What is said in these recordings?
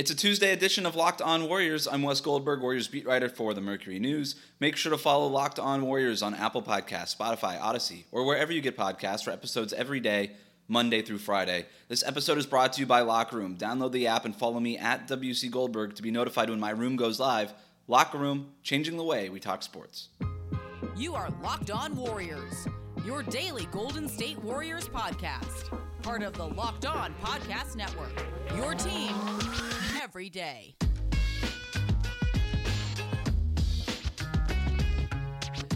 It's a Tuesday edition of Locked On Warriors. I'm Wes Goldberg, Warriors beat writer for the Mercury News. Make sure to follow Locked On Warriors on Apple Podcasts, Spotify, Odyssey, or wherever you get podcasts for episodes every day, Monday through Friday. This episode is brought to you by Locker Room. Download the app and follow me at WC Goldberg to be notified when my room goes live. Locker Room, changing the way we talk sports. You are Locked On Warriors, your daily Golden State Warriors podcast, part of the Locked On Podcast Network. Your team every day.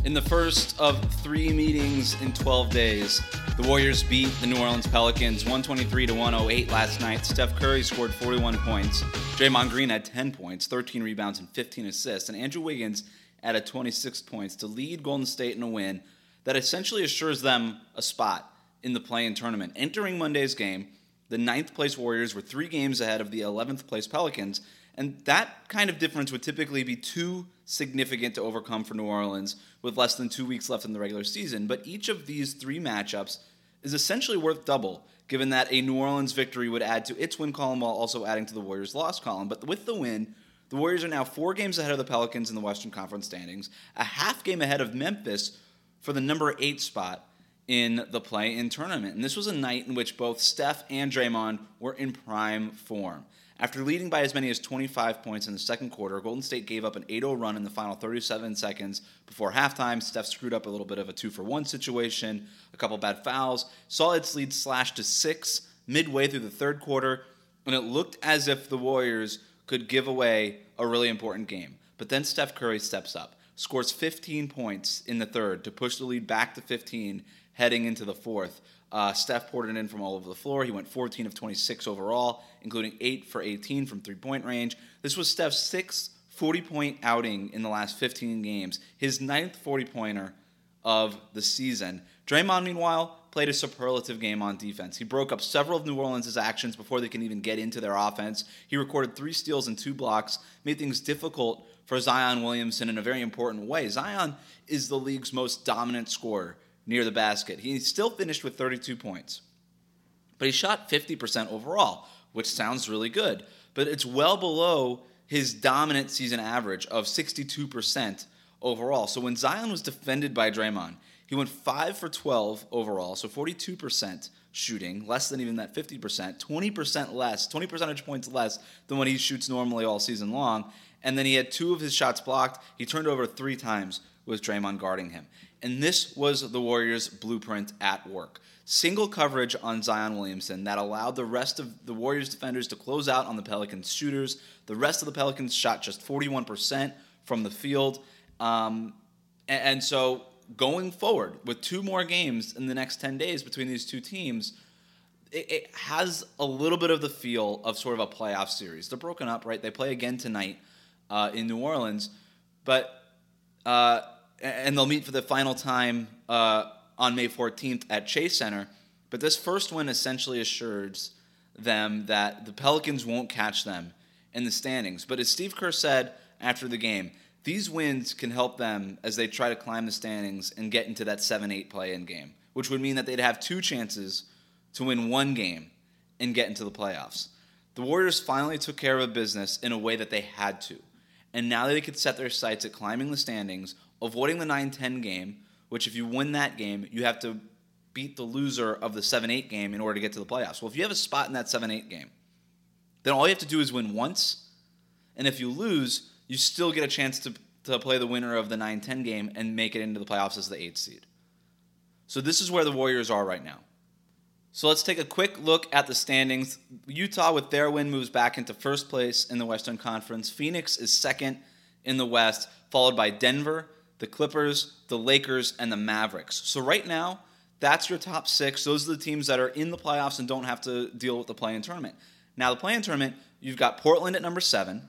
In the first of three meetings in 12 days, the Warriors beat the New Orleans Pelicans 123 to 108 last night. Steph Curry scored 41 points. Draymond Green had 10 points, 13 rebounds, and 15 assists. And Andrew Wiggins added 26 points to lead Golden State in a win that essentially assures them a spot in the play-in tournament. Entering Monday's game, the ninth place Warriors were three games ahead of the 11th place Pelicans, and that kind of difference would typically be too significant to overcome for New Orleans with less than two weeks left in the regular season. But each of these three matchups is essentially worth double, given that a New Orleans victory would add to its win column while also adding to the Warriors' loss column. But with the win, the Warriors are now four games ahead of the Pelicans in the Western Conference standings, a half game ahead of Memphis for the number eight spot in the play in tournament. And this was a night in which both Steph and Draymond were in prime form. After leading by as many as 25 points in the second quarter, Golden State gave up an 8 0 run in the final 37 seconds before halftime. Steph screwed up a little bit of a two for one situation, a couple bad fouls, saw its lead slashed to six midway through the third quarter, and it looked as if the Warriors could give away a really important game. But then Steph Curry steps up, scores 15 points in the third to push the lead back to 15 heading into the fourth. Uh, Steph poured it in from all over the floor. He went 14 of 26 overall, including 8 for 18 from three point range. This was Steph's sixth 40 point outing in the last 15 games, his ninth 40 pointer of the season. Draymond, meanwhile, played a superlative game on defense. He broke up several of New Orleans' actions before they can even get into their offense. He recorded three steals and two blocks, made things difficult for Zion Williamson in a very important way. Zion is the league's most dominant scorer near the basket. He still finished with 32 points, but he shot 50% overall, which sounds really good, but it's well below his dominant season average of 62% overall. So when Zion was defended by Draymond, he went 5 for 12 overall, so 42% shooting, less than even that 50%, 20% less, 20 percentage points less than what he shoots normally all season long. And then he had two of his shots blocked. He turned over three times with Draymond guarding him. And this was the Warriors' blueprint at work. Single coverage on Zion Williamson that allowed the rest of the Warriors defenders to close out on the Pelicans shooters. The rest of the Pelicans shot just 41% from the field. Um, and, so going forward with two more games in the next 10 days between these two teams, it, it, has a little bit of the feel of sort of a playoff series. They're broken up, right? They play again tonight uh, in New Orleans, but uh, and they'll meet for the final time uh, on May 14th at Chase Center. But this first win essentially assures them that the Pelicans won't catch them in the standings. But as Steve Kerr said after the game, these wins can help them as they try to climb the standings and get into that 7 8 play in game, which would mean that they'd have two chances to win one game and get into the playoffs. The Warriors finally took care of business in a way that they had to. And now they could set their sights at climbing the standings avoiding the 9 10 game, which if you win that game, you have to beat the loser of the 7 8 game in order to get to the playoffs. Well, if you have a spot in that 7 8 game, then all you have to do is win once. And if you lose, you still get a chance to, to play the winner of the 9 10 game and make it into the playoffs as the 8th seed. So this is where the Warriors are right now. So let's take a quick look at the standings. Utah, with their win, moves back into first place in the Western Conference. Phoenix is second in the West, followed by Denver, the Clippers, the Lakers, and the Mavericks. So right now, that's your top six. Those are the teams that are in the playoffs and don't have to deal with the play-in tournament. Now, the play-in tournament, you've got Portland at number seven,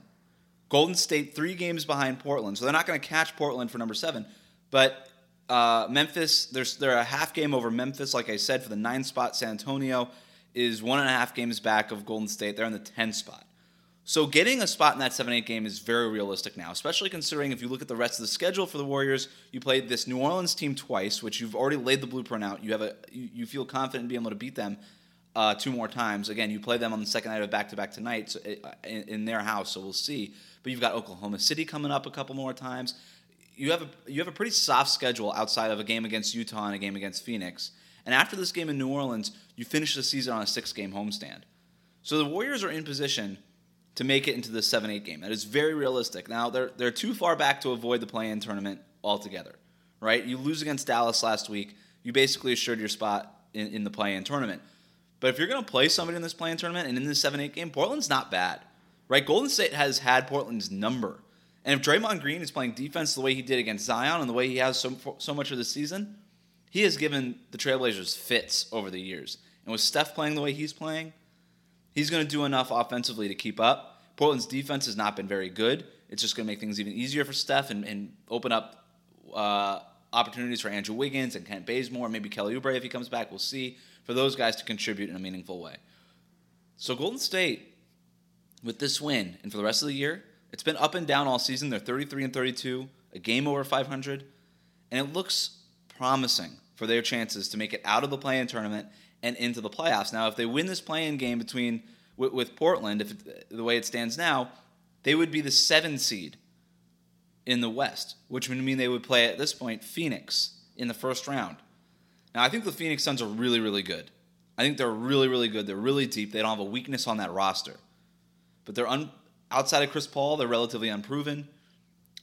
Golden State three games behind Portland, so they're not going to catch Portland for number seven. But uh, Memphis, there's they're a half game over Memphis, like I said, for the nine spot. San Antonio is one and a half games back of Golden State. They're in the ten spot. So getting a spot in that 7-8 game is very realistic now, especially considering if you look at the rest of the schedule for the Warriors, you played this New Orleans team twice, which you've already laid the blueprint out. You have a you, feel confident in being able to beat them. uh, two more times. Again, you play them on the second night of back to back tonight so, uh, in, in their house, so we'll see. But you've got Oklahoma City coming up a couple more times. You have a you have a pretty soft schedule outside of a game against Utah and a game against Phoenix. And after this game in New Orleans, you finish the season on a six game homestand. So the Warriors are in position to make it into the 7 8 game. That is very realistic. Now, they're, they're too far back to avoid the play in tournament altogether, right? You lose against Dallas last week, you basically assured your spot in, in the play in tournament. But if you're going to play somebody in this play in tournament and in this 7 8 game, Portland's not bad, right? Golden State has had Portland's number. And if Draymond Green is playing defense the way he did against Zion and the way he has so, so much of the season, he has given the Trailblazers fits over the years. And with Steph playing the way he's playing, He's going to do enough offensively to keep up. Portland's defense has not been very good. It's just going to make things even easier for Steph and, and open up uh, opportunities for Andrew Wiggins and Kent Bazemore, maybe Kelly Oubre if he comes back. We'll see for those guys to contribute in a meaningful way. So Golden State, with this win and for the rest of the year, it's been up and down all season. They're 33 and 32, a game over 500, and it looks promising for their chances to make it out of the play-in tournament and into the playoffs. Now, if they win this play-in game between with, with Portland, if it, the way it stands now, they would be the seven seed in the West, which would mean they would play at this point Phoenix in the first round. Now, I think the Phoenix Suns are really, really good. I think they're really, really good. They're really deep. They don't have a weakness on that roster, but they're un, outside of Chris Paul. They're relatively unproven.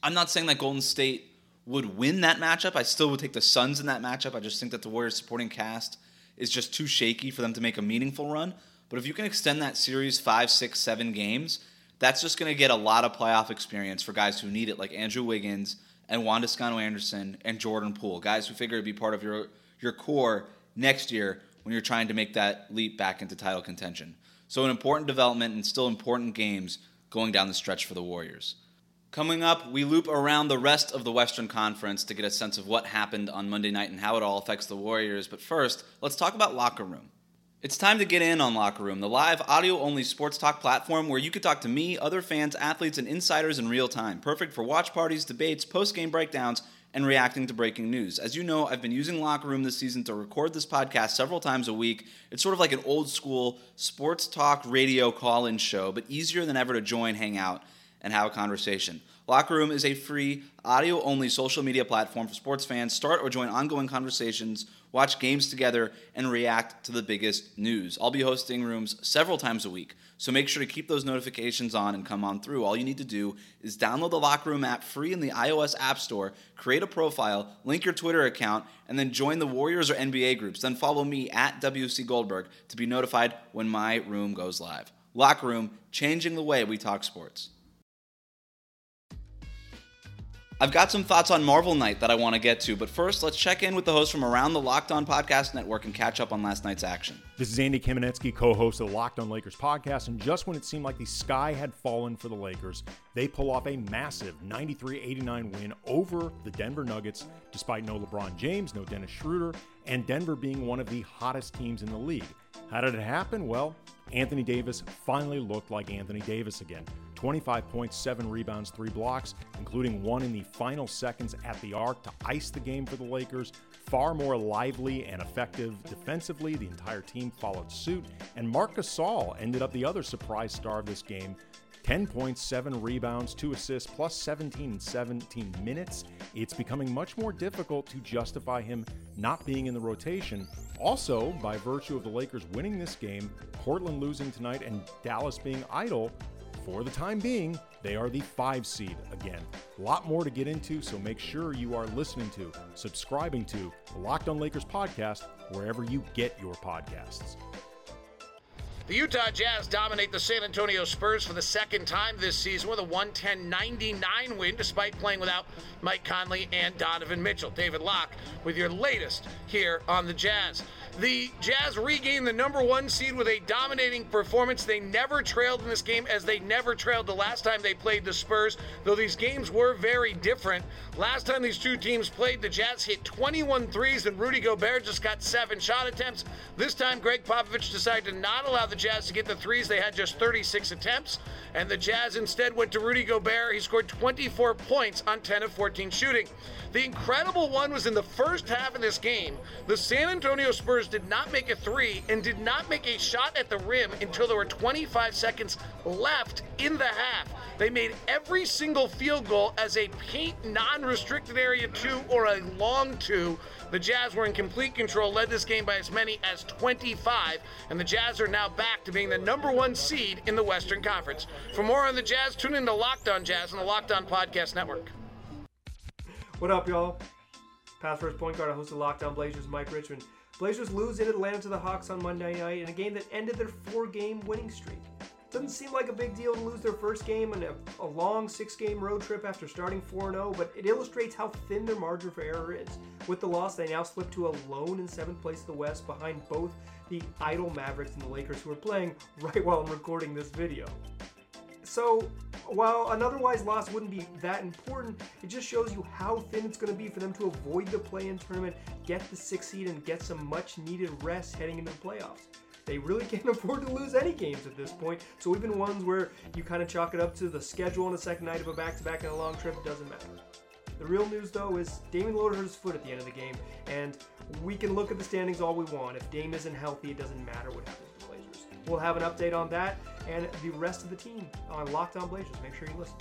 I'm not saying that Golden State would win that matchup. I still would take the Suns in that matchup. I just think that the Warriors supporting cast is just too shaky for them to make a meaningful run. But if you can extend that series five, six, seven games, that's just going to get a lot of playoff experience for guys who need it, like Andrew Wiggins and Juan Toscano Anderson and Jordan Poole, guys who figure to be part of your your core next year when you're trying to make that leap back into title contention. So an important development and still important games going down the stretch for the Warriors. Coming up, we loop around the rest of the Western Conference to get a sense of what happened on Monday night and how it all affects the Warriors. But first, let's talk about Locker Room. It's time to get in on Locker Room, the live audio only sports talk platform where you can talk to me, other fans, athletes, and insiders in real time. Perfect for watch parties, debates, post game breakdowns, and reacting to breaking news. As you know, I've been using Locker Room this season to record this podcast several times a week. It's sort of like an old school sports talk radio call in show, but easier than ever to join, hang out, and have a conversation. Locker Room is a free, audio only social media platform for sports fans. Start or join ongoing conversations, watch games together, and react to the biggest news. I'll be hosting rooms several times a week, so make sure to keep those notifications on and come on through. All you need to do is download the Locker Room app free in the iOS App Store, create a profile, link your Twitter account, and then join the Warriors or NBA groups. Then follow me at WC Goldberg to be notified when my room goes live. Locker Room, changing the way we talk sports. I've got some thoughts on Marvel Night that I want to get to, but first, let's check in with the host from around the Locked On Podcast Network and catch up on last night's action. This is Andy Kamenetsky, co host of the Locked On Lakers podcast, and just when it seemed like the sky had fallen for the Lakers, they pull off a massive 93 89 win over the Denver Nuggets, despite no LeBron James, no Dennis Schroeder, and Denver being one of the hottest teams in the league. How did it happen? Well, Anthony Davis finally looked like Anthony Davis again. 25 points, 7 rebounds, 3 blocks, including one in the final seconds at the arc to ice the game for the Lakers. Far more lively and effective defensively. The entire team followed suit. And Marc Gasol ended up the other surprise star of this game 10 points, 7 rebounds, 2 assists, plus 17 and 17 minutes. It's becoming much more difficult to justify him not being in the rotation. Also, by virtue of the Lakers winning this game, Portland losing tonight, and Dallas being idle, for the time being, they are the five seed again. A lot more to get into, so make sure you are listening to, subscribing to the Locked On Lakers podcast wherever you get your podcasts. The Utah Jazz dominate the San Antonio Spurs for the second time this season with a 110 99 win, despite playing without Mike Conley and Donovan Mitchell. David Locke with your latest here on the Jazz. The Jazz regained the number one seed with a dominating performance. They never trailed in this game as they never trailed the last time they played the Spurs, though these games were very different. Last time these two teams played, the Jazz hit 21 threes and Rudy Gobert just got seven shot attempts. This time, Gregg Popovich decided to not allow the Jazz to get the threes. They had just 36 attempts, and the Jazz instead went to Rudy Gobert. He scored 24 points on 10 of 14 shooting. The incredible one was in the first half of this game. The San Antonio Spurs Did not make a three and did not make a shot at the rim until there were 25 seconds left in the half. They made every single field goal as a paint non restricted area two or a long two. The Jazz were in complete control, led this game by as many as 25, and the Jazz are now back to being the number one seed in the Western Conference. For more on the Jazz, tune in to Locked On Jazz on the Locked On Podcast Network. What up, y'all? Pass first point guard, I host of Locked On Blazers, Mike Richmond. Blazers lose in Atlanta to the Hawks on Monday night in a game that ended their four-game winning streak. Doesn't seem like a big deal to lose their first game in a, a long six-game road trip after starting 4-0, but it illustrates how thin their margin for error is. With the loss, they now slip to a lone in seventh place in the West behind both the idle Mavericks and the Lakers, who are playing right while I'm recording this video. So, while an otherwise loss wouldn't be that important, it just shows you how thin it's going to be for them to avoid the play-in tournament, get the sixth seed, and get some much-needed rest heading into the playoffs. They really can't afford to lose any games at this point. So even ones where you kind of chalk it up to the schedule on the second night of a back-to-back and a long trip, doesn't matter. The real news, though, is Damian Lillard hurt his foot at the end of the game, and we can look at the standings all we want. If Dame isn't healthy, it doesn't matter what happens to the Blazers. We'll have an update on that and the rest of the team on Locked On Blazers. Make sure you listen.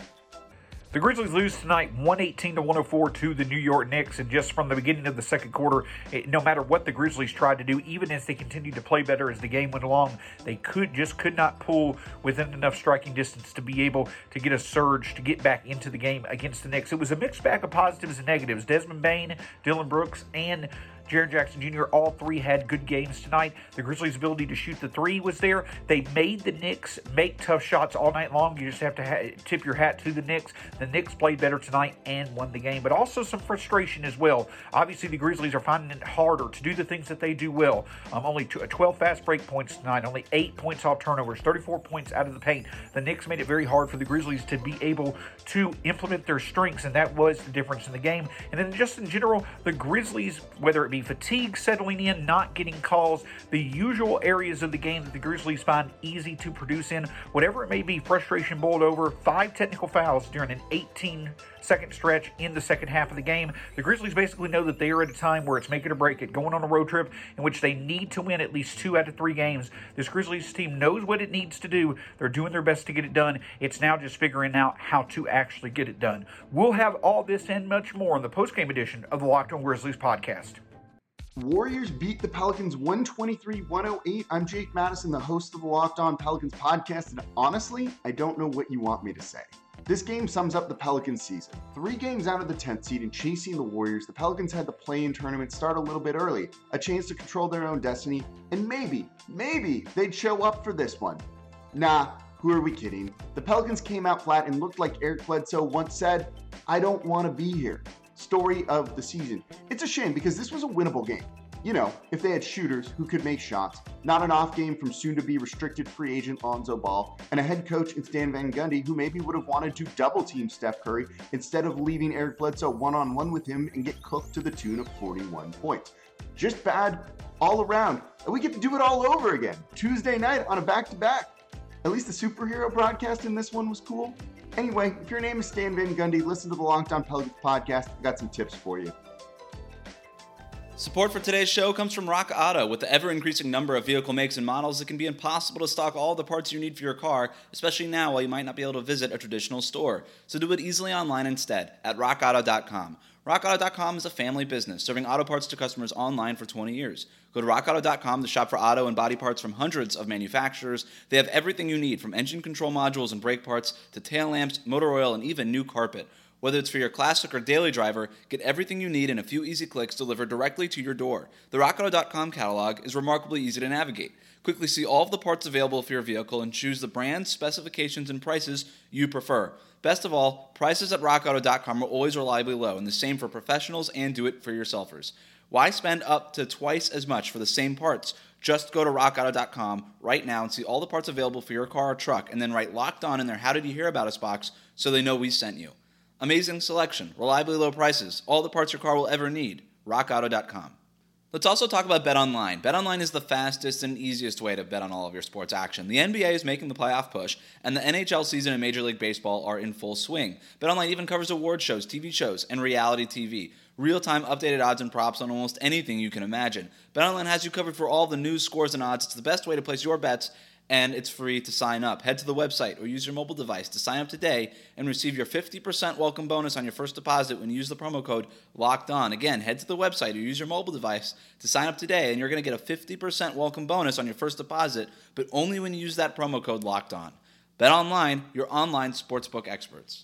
The Grizzlies lose tonight 118 to 104 to the New York Knicks. And just from the beginning of the second quarter, it, no matter what the Grizzlies tried to do, even as they continued to play better as the game went along, they could just could not pull within enough striking distance to be able to get a surge to get back into the game against the Knicks. It was a mixed bag of positives and negatives. Desmond Bane, Dillon Brooks, and Jaren Jackson Jr., all three had good games tonight. The Grizzlies' ability to shoot the three was there. They made the Knicks make tough shots all night long. You just have to ha- tip your hat to the Knicks. The Knicks played better tonight and won the game, but also some frustration as well. Obviously, the Grizzlies are finding it harder to do the things that they do well. Um, only two, 12 fast break points tonight, only eight points off turnovers, 34 points out of the paint. The Knicks made it very hard for the Grizzlies to be able to implement their strengths, and that was the difference in the game. And then just in general, the Grizzlies, whether it be fatigue settling in, not getting calls, the usual areas of the game that the Grizzlies find easy to produce in, whatever it may be, frustration boiled over, five technical fouls during an 18 second stretch in the second half of the game. The Grizzlies basically know that they are at a time where it's make it or break it, going on a road trip in which they need to win at least two out of three games. This Grizzlies team knows what it needs to do. They're doing their best to get it done. It's now just figuring out how to actually get it done. We'll have all this and much more in the post-game edition of the Locked On Grizzlies podcast. Warriors beat the Pelicans 123 108. I'm Jake Madison, the host of the Locked On Pelicans podcast, and honestly, I don't know what you want me to say. This game sums up the Pelicans season. Three games out of the 10th seed and chasing the Warriors, the Pelicans had the play in tournament start a little bit early, a chance to control their own destiny, and maybe, maybe they'd show up for this one. Nah, who are we kidding? The Pelicans came out flat and looked like Eric Bledsoe once said, I don't want to be here story of the season. It's a shame because this was a winnable game. You know, if they had shooters who could make shots, not an off game from soon to be restricted free agent Lonzo Ball, and a head coach in Stan Van Gundy who maybe would have wanted to double team Steph Curry instead of leaving Eric Bledsoe one on one with him and get cooked to the tune of 41 points. Just bad all around. And we get to do it all over again. Tuesday night on a back to back. At least the superhero broadcast in this one was cool. Anyway, if your name is Stan Van Gundy, listen to the Locked On Pelicans podcast. I've got some tips for you. Support for today's show comes from Rock Auto. With the ever increasing number of vehicle makes and models, it can be impossible to stock all the parts you need for your car, especially now while you might not be able to visit a traditional store. So do it easily online instead at rockauto.com. RockAuto.com is a family business serving auto parts to customers online for 20 years. Go to RockAuto.com to shop for auto and body parts from hundreds of manufacturers. They have everything you need from engine control modules and brake parts to tail lamps, motor oil, and even new carpet. Whether it's for your classic or daily driver, get everything you need in a few easy clicks delivered directly to your door. The RockAuto.com catalog is remarkably easy to navigate. Quickly see all of the parts available for your vehicle and choose the brands, specifications, and prices you prefer. Best of all, prices at rockauto.com are always reliably low, and the same for professionals and do it for yourselfers. Why spend up to twice as much for the same parts? Just go to rockauto.com right now and see all the parts available for your car or truck, and then write locked on in their How Did You Hear About Us box so they know we sent you. Amazing selection, reliably low prices, all the parts your car will ever need. RockAuto.com. Let's also talk about Bet Online. Bet Online is the fastest and easiest way to bet on all of your sports action. The NBA is making the playoff push, and the NHL season and Major League Baseball are in full swing. Bet Online even covers award shows, TV shows, and reality TV. Real time updated odds and props on almost anything you can imagine. BetOnline has you covered for all the news, scores, and odds. It's the best way to place your bets and it's free to sign up. Head to the website or use your mobile device to sign up today and receive your 50% welcome bonus on your first deposit when you use the promo code LOCKED ON. Again, head to the website or use your mobile device to sign up today and you're going to get a 50% welcome bonus on your first deposit, but only when you use that promo code LOCKED ON. Bet online, your online sportsbook experts.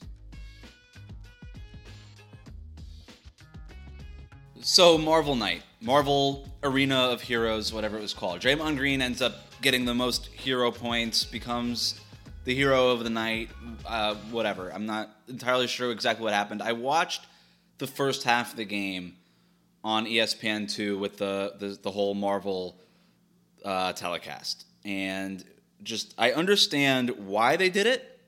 So, Marvel Night, Marvel Arena of Heroes, whatever it was called. Draymond Green ends up getting the most hero points, becomes the hero of the night, uh, whatever. I'm not entirely sure exactly what happened. I watched the first half of the game on ESPN2 with the, the, the whole Marvel uh, telecast. And just, I understand why they did it.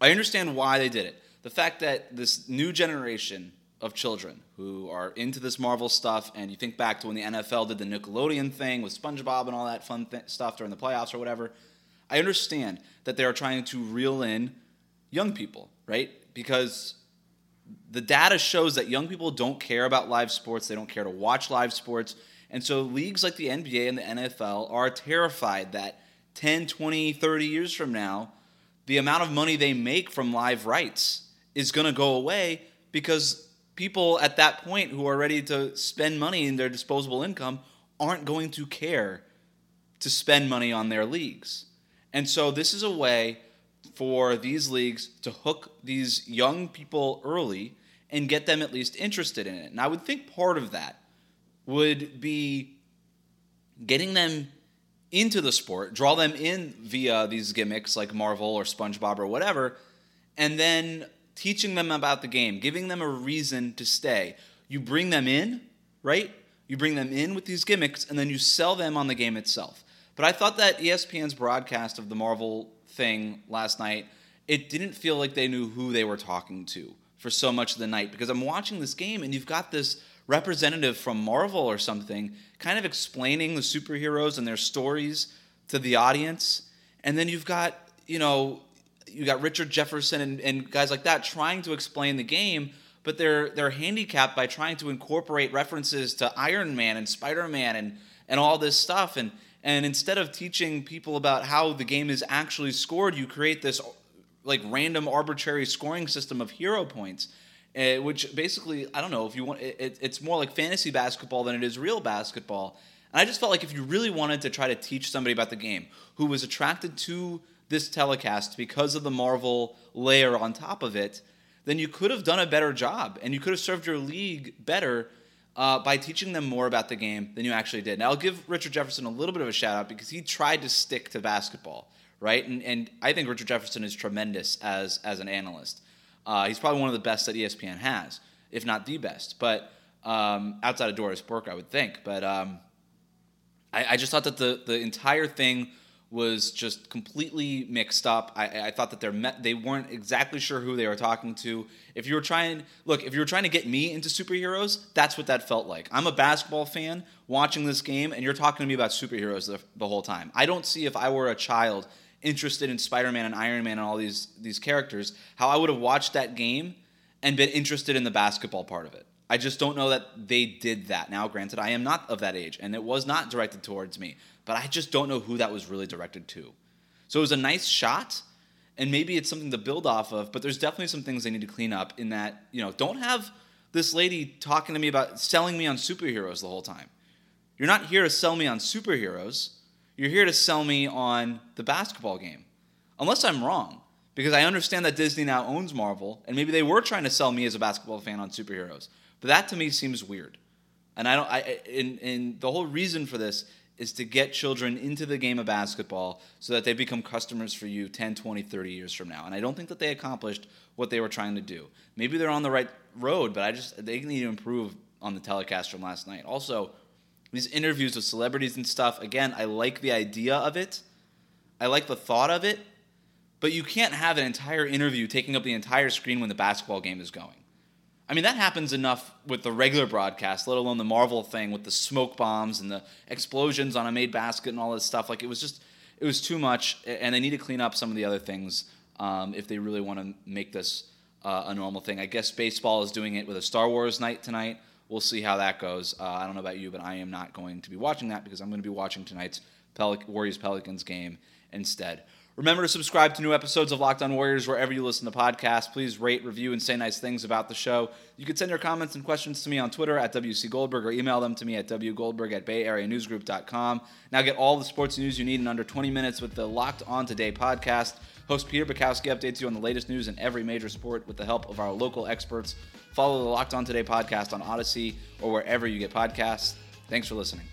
I understand why they did it. The fact that this new generation of children who are into this Marvel stuff, and you think back to when the NFL did the Nickelodeon thing with SpongeBob and all that fun th- stuff during the playoffs or whatever. I understand that they are trying to reel in young people, right? Because the data shows that young people don't care about live sports, they don't care to watch live sports. And so leagues like the NBA and the NFL are terrified that 10, 20, 30 years from now, the amount of money they make from live rights is going to go away because people at that point who are ready to spend money in their disposable income aren't going to care to spend money on their leagues. And so this is a way for these leagues to hook these young people early and get them at least interested in it. And I would think part of that would be getting them into the sport, draw them in via these gimmicks like Marvel or SpongeBob or whatever, and then teaching them about the game, giving them a reason to stay. You bring them in, right? You bring them in with these gimmicks, and then you sell them on the game itself. But I thought that ESPN's broadcast of the Marvel thing last night, it didn't feel like they knew who they were talking to for so much of the night because I'm watching this game and you've got this representative from Marvel or something kind of explaining the superheroes and their stories to the audience. And then you've got, you know, you got Richard Jefferson and, and guys like that trying to explain the game, but they're they're handicapped by trying to incorporate references to Iron Man and Spider Man and and all this stuff. And and instead of teaching people about how the game is actually scored, you create this like random arbitrary scoring system of hero points. Uh, which basically, I don't know if you want. It, it's more like fantasy basketball than it is real basketball. And I just felt like if you really wanted to try to teach somebody about the game who was attracted to this telecast because of the Marvel layer on top of it, then you could have done a better job and you could have served your league better uh, by teaching them more about the game than you actually did. Now, I'll give Richard Jefferson a little bit of a shout out because he tried to stick to basketball, right? And, and I think Richard Jefferson is tremendous as, as an analyst. Uh, he's probably one of the best that ESPN has, if not the best. But um, outside of Doris Burke, I would think. But um, I, I, just thought that the, the entire thing was just completely mixed up. I, I thought that they're met, they weren't exactly sure who they were talking to. If you were trying, look, if you were trying to get me into superheroes, that's what that felt like. I'm a basketball fan watching this game, and you're talking to me about superheroes the, the whole time. I don't see if I were a child interested in Spider-Man and Iron Man and all these these characters, how I would have watched that game and been interested in the basketball part of it. I just don't know that they did that. Now, granted, I am not of that age, and it was not directed towards me but I just don't know who that was really directed to. So it was a nice shot, and maybe it's something to build off of, but there's definitely some things they need to clean up in that, you know, don't have this lady talking to me about selling me on superheroes the whole time. You're not here to sell me on superheroes. You're here to sell me on the basketball game. Unless I'm wrong, because I understand that Disney now owns Marvel, and maybe they were trying to sell me as a basketball fan on superheroes. But that to me seems weird. And I don't I and, and the whole reason for this is to get children into the game of basketball so that they become customers for you 10, 20, 30 years from now. And I don't think that they accomplished what they were trying to do. Maybe they're on the right road, but I just they need to improve on the telecast from last night. Also, these interviews with celebrities and stuff, again, I like the idea of it. I like the thought of it, but you can't have an entire interview taking up the entire screen when the basketball game is going. I mean, that happens enough with the regular broadcast, let alone the Marvel thing with the smoke bombs and the explosions on a made basket and all this stuff. Like, it was just, it was too much, and they need to clean up some of the other things um, if they really want to make this uh, a normal thing. I guess baseball is doing it with a Star Wars night tonight. We'll see how that goes. Uh, I don't know about you, but I am not going to be watching that because I'm going to be watching tonight's Pelic- Warriors Pelicans game instead. Remember to subscribe to new episodes of Locked On Warriors wherever you listen to podcasts. Please rate, review, and say nice things about the show. You can send your comments and questions to me on Twitter at WC Goldberg or email them to me at wgoldberg at bayareanewsgroup.com. Now get all the sports news you need in under 20 minutes with the Locked On Today podcast. Host Peter Bukowski updates you on the latest news in every major sport with the help of our local experts. Follow the Locked On Today podcast on Odyssey or wherever you get podcasts. Thanks for listening.